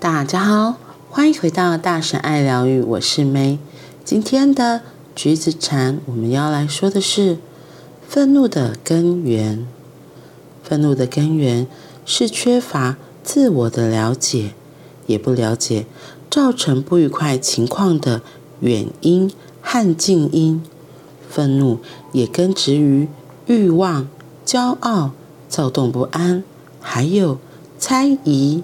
大家好，欢迎回到大神爱疗愈，我是 May。今天的橘子禅，我们要来说的是愤怒的根源。愤怒的根源是缺乏自我的了解，也不了解造成不愉快情况的原因和近因。愤怒也根植于欲望、骄傲、躁动不安，还有猜疑。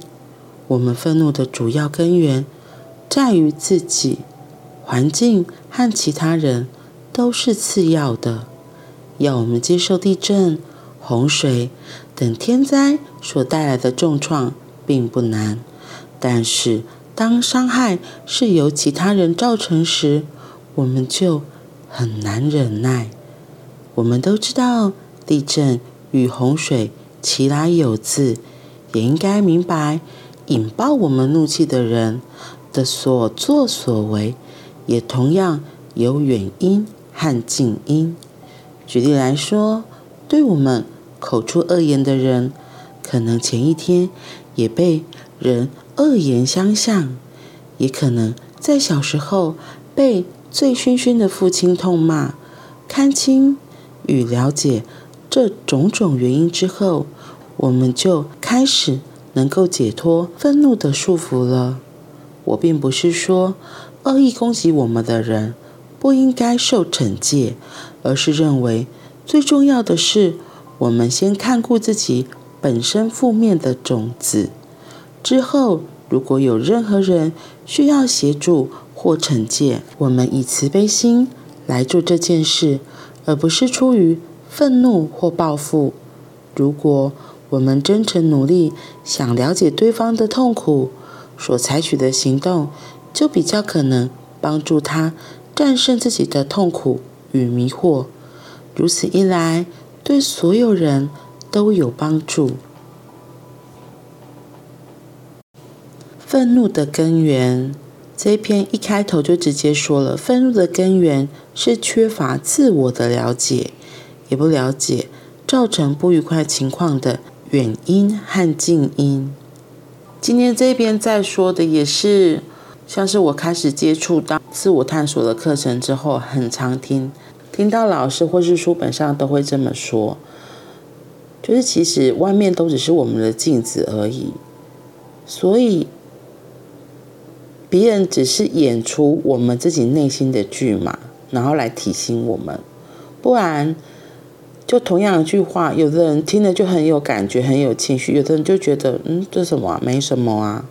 我们愤怒的主要根源在于自己，环境和其他人都是次要的。要我们接受地震、洪水等天灾所带来的重创，并不难。但是，当伤害是由其他人造成时，我们就很难忍耐。我们都知道地震与洪水其来有自，也应该明白，引爆我们怒气的人的所作所为，也同样有原因和近因。举例来说，对我们口出恶言的人，可能前一天也被人恶言相向，也可能在小时候被醉醺醺的父亲痛骂。看清与了解这种种原因之后，我们就开始能够解脱愤怒的束缚了。我并不是说恶意攻击我们的人不应该受惩戒，而是认为最重要的是，我们先看顾自己本身负面的种子，之后如果有任何人需要协助或惩戒，我们以慈悲心来做这件事。而不是出于愤怒或报复。如果我们真诚努力想了解对方的痛苦，所采取的行动就比较可能帮助他战胜自己的痛苦与迷惑。如此一来，对所有人都有帮助。愤怒的根源。这一篇一开头就直接说了，愤怒的根源是缺乏自我的了解，也不了解造成不愉快情况的远因和近因。今天这边在说的也是，像是我开始接触到自我探索的课程之后，很常听听到老师或是书本上都会这么说，就是其实外面都只是我们的镜子而已，所以。别人只是演出我们自己内心的剧嘛，然后来提醒我们。不然，就同样一句话，有的人听了就很有感觉，很有情绪；有的人就觉得，嗯，这什么啊？没什么啊。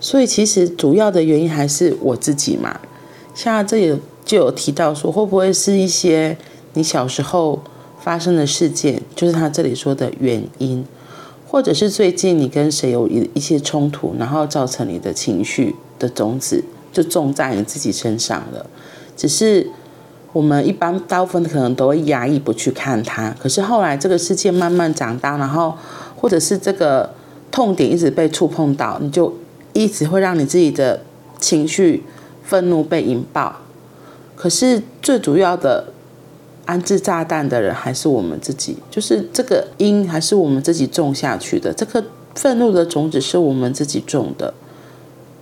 所以，其实主要的原因还是我自己嘛。像这里就有提到说，会不会是一些你小时候发生的事件，就是他这里说的原因。或者是最近你跟谁有一一些冲突，然后造成你的情绪的种子就种在你自己身上了。只是我们一般大部分可能都会压抑不去看它，可是后来这个世界慢慢长大，然后或者是这个痛点一直被触碰到，你就一直会让你自己的情绪愤怒被引爆。可是最主要的。安置炸弹的人还是我们自己，就是这个因还是我们自己种下去的，这颗愤怒的种子是我们自己种的，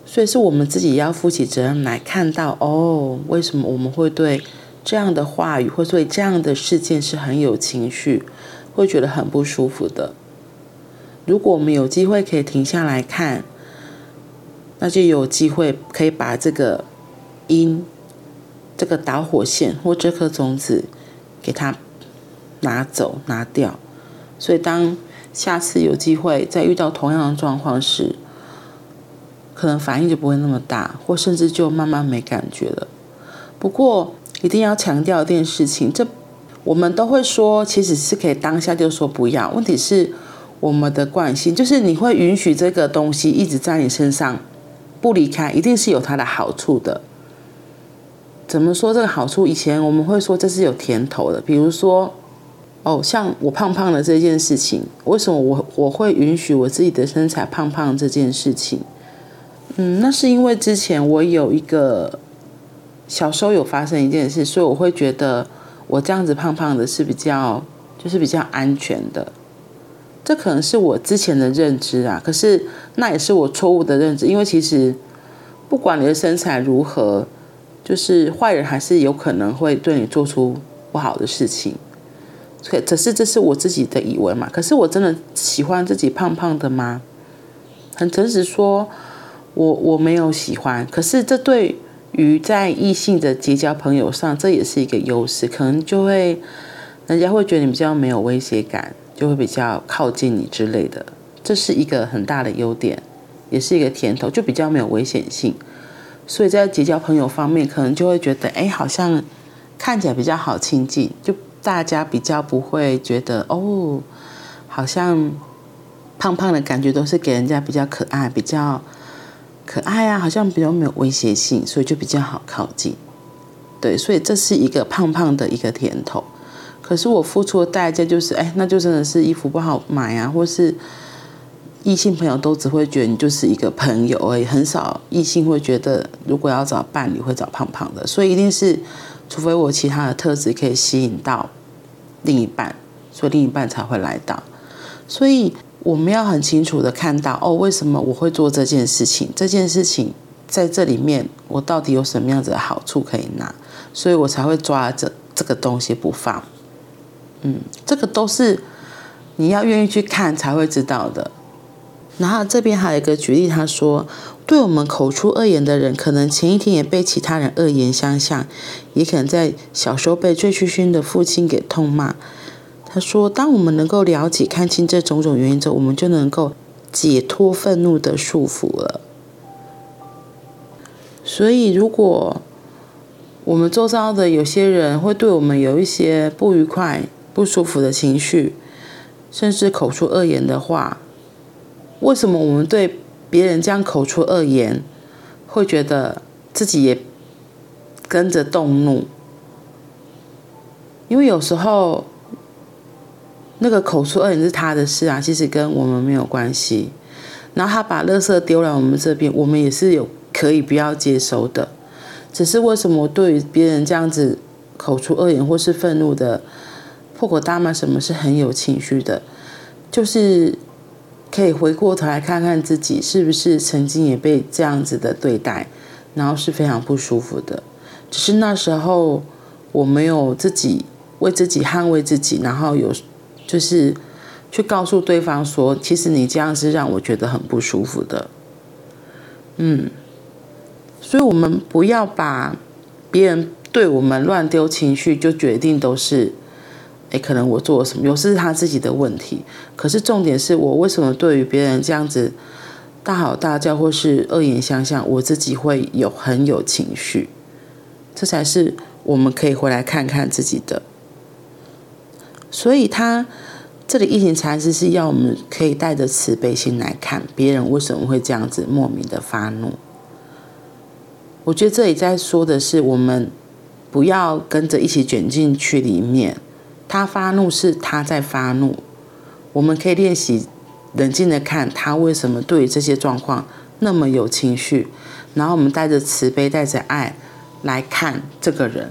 所以是我们自己要负起责任来看到哦，为什么我们会对这样的话语或对这样的事件是很有情绪，会觉得很不舒服的。如果我们有机会可以停下来看，那就有机会可以把这个因、这个导火线或这颗种子。给它拿走、拿掉，所以当下次有机会再遇到同样的状况时，可能反应就不会那么大，或甚至就慢慢没感觉了。不过一定要强调一件事情，这我们都会说，其实是可以当下就说不要。问题是我们的惯性，就是你会允许这个东西一直在你身上不离开，一定是有它的好处的。怎么说这个好处？以前我们会说这是有甜头的，比如说，哦，像我胖胖的这件事情，为什么我我会允许我自己的身材胖胖这件事情？嗯，那是因为之前我有一个小时候有发生一件事，所以我会觉得我这样子胖胖的是比较就是比较安全的。这可能是我之前的认知啊，可是那也是我错误的认知，因为其实不管你的身材如何，就是坏人还是有可能会对你做出不好的事情。可只是这是我自己的以为嘛？可是我真的喜欢自己胖胖的吗？很诚实说，我我没有喜欢。可是这对于在异性的结交朋友上，这也是一个优势，可能就会人家会觉得你比较没有威胁感，就会比较靠近你之类的。这是一个很大的优点，也是一个甜头，就比较没有危险性。所以在结交朋友方面，可能就会觉得，哎，好像看起来比较好亲近，就。大家比较不会觉得哦，好像胖胖的感觉都是给人家比较可爱，比较可爱啊，好像比较没有威胁性，所以就比较好靠近。对，所以这是一个胖胖的一个甜头。可是我付出的代价就是，哎，那就真的是衣服不好买啊，或是异性朋友都只会觉得你就是一个朋友而已，很少异性会觉得如果要找伴侣会找胖胖的，所以一定是。除非我其他的特质可以吸引到另一半，所以另一半才会来到。所以我们要很清楚的看到，哦，为什么我会做这件事情？这件事情在这里面，我到底有什么样子的好处可以拿？所以我才会抓着这个东西不放。嗯，这个都是你要愿意去看才会知道的。然后这边还有一个举例，他说。对我们口出恶言的人，可能前一天也被其他人恶言相向，也可能在小时候被醉醺醺的父亲给痛骂。他说：“当我们能够了解、看清这种种原因之后，我们就能够解脱愤怒的束缚了。”所以，如果我们周遭的有些人会对我们有一些不愉快、不舒服的情绪，甚至口出恶言的话，为什么我们对？别人这样口出恶言，会觉得自己也跟着动怒，因为有时候那个口出恶言是他的事啊，其实跟我们没有关系。然后他把垃圾丢来我们这边，我们也是有可以不要接收的。只是为什么对于别人这样子口出恶言或是愤怒的破口大骂，什么是很有情绪的，就是。可以回过头来看看自己是不是曾经也被这样子的对待，然后是非常不舒服的。只是那时候我没有自己为自己捍卫自己，然后有就是去告诉对方说，其实你这样是让我觉得很不舒服的。嗯，所以我们不要把别人对我们乱丢情绪就决定都是。诶，可能我做了什么，有时是他自己的问题。可是重点是我为什么对于别人这样子大吼大叫或是恶言相向，我自己会有很有情绪。这才是我们可以回来看看自己的。所以他这里一行禅师是要我们可以带着慈悲心来看别人为什么会这样子莫名的发怒。我觉得这里在说的是我们不要跟着一起卷进去里面。他发怒是他在发怒，我们可以练习冷静的看他为什么对于这些状况那么有情绪，然后我们带着慈悲、带着爱来看这个人。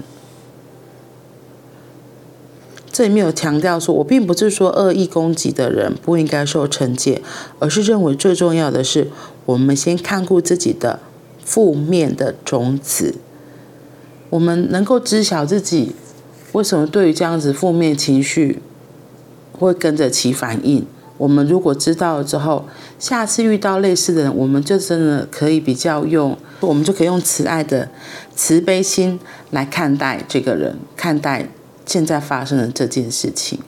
这里面有强调说，我并不是说恶意攻击的人不应该受惩戒，而是认为最重要的是，我们先看顾自己的负面的种子，我们能够知晓自己。为什么对于这样子负面情绪会跟着起反应？我们如果知道了之后，下次遇到类似的人，我们就真的可以比较用，我们就可以用慈爱的慈悲心来看待这个人，看待现在发生的这件事情，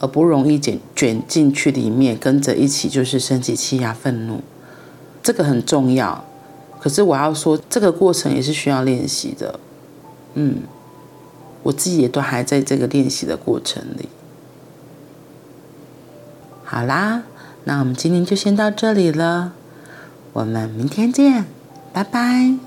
而不容易卷卷进去里面，跟着一起就是生起、气压、愤怒。这个很重要。可是我要说，这个过程也是需要练习的。嗯。我自己也都还在这个练习的过程里。好啦，那我们今天就先到这里了，我们明天见，拜拜。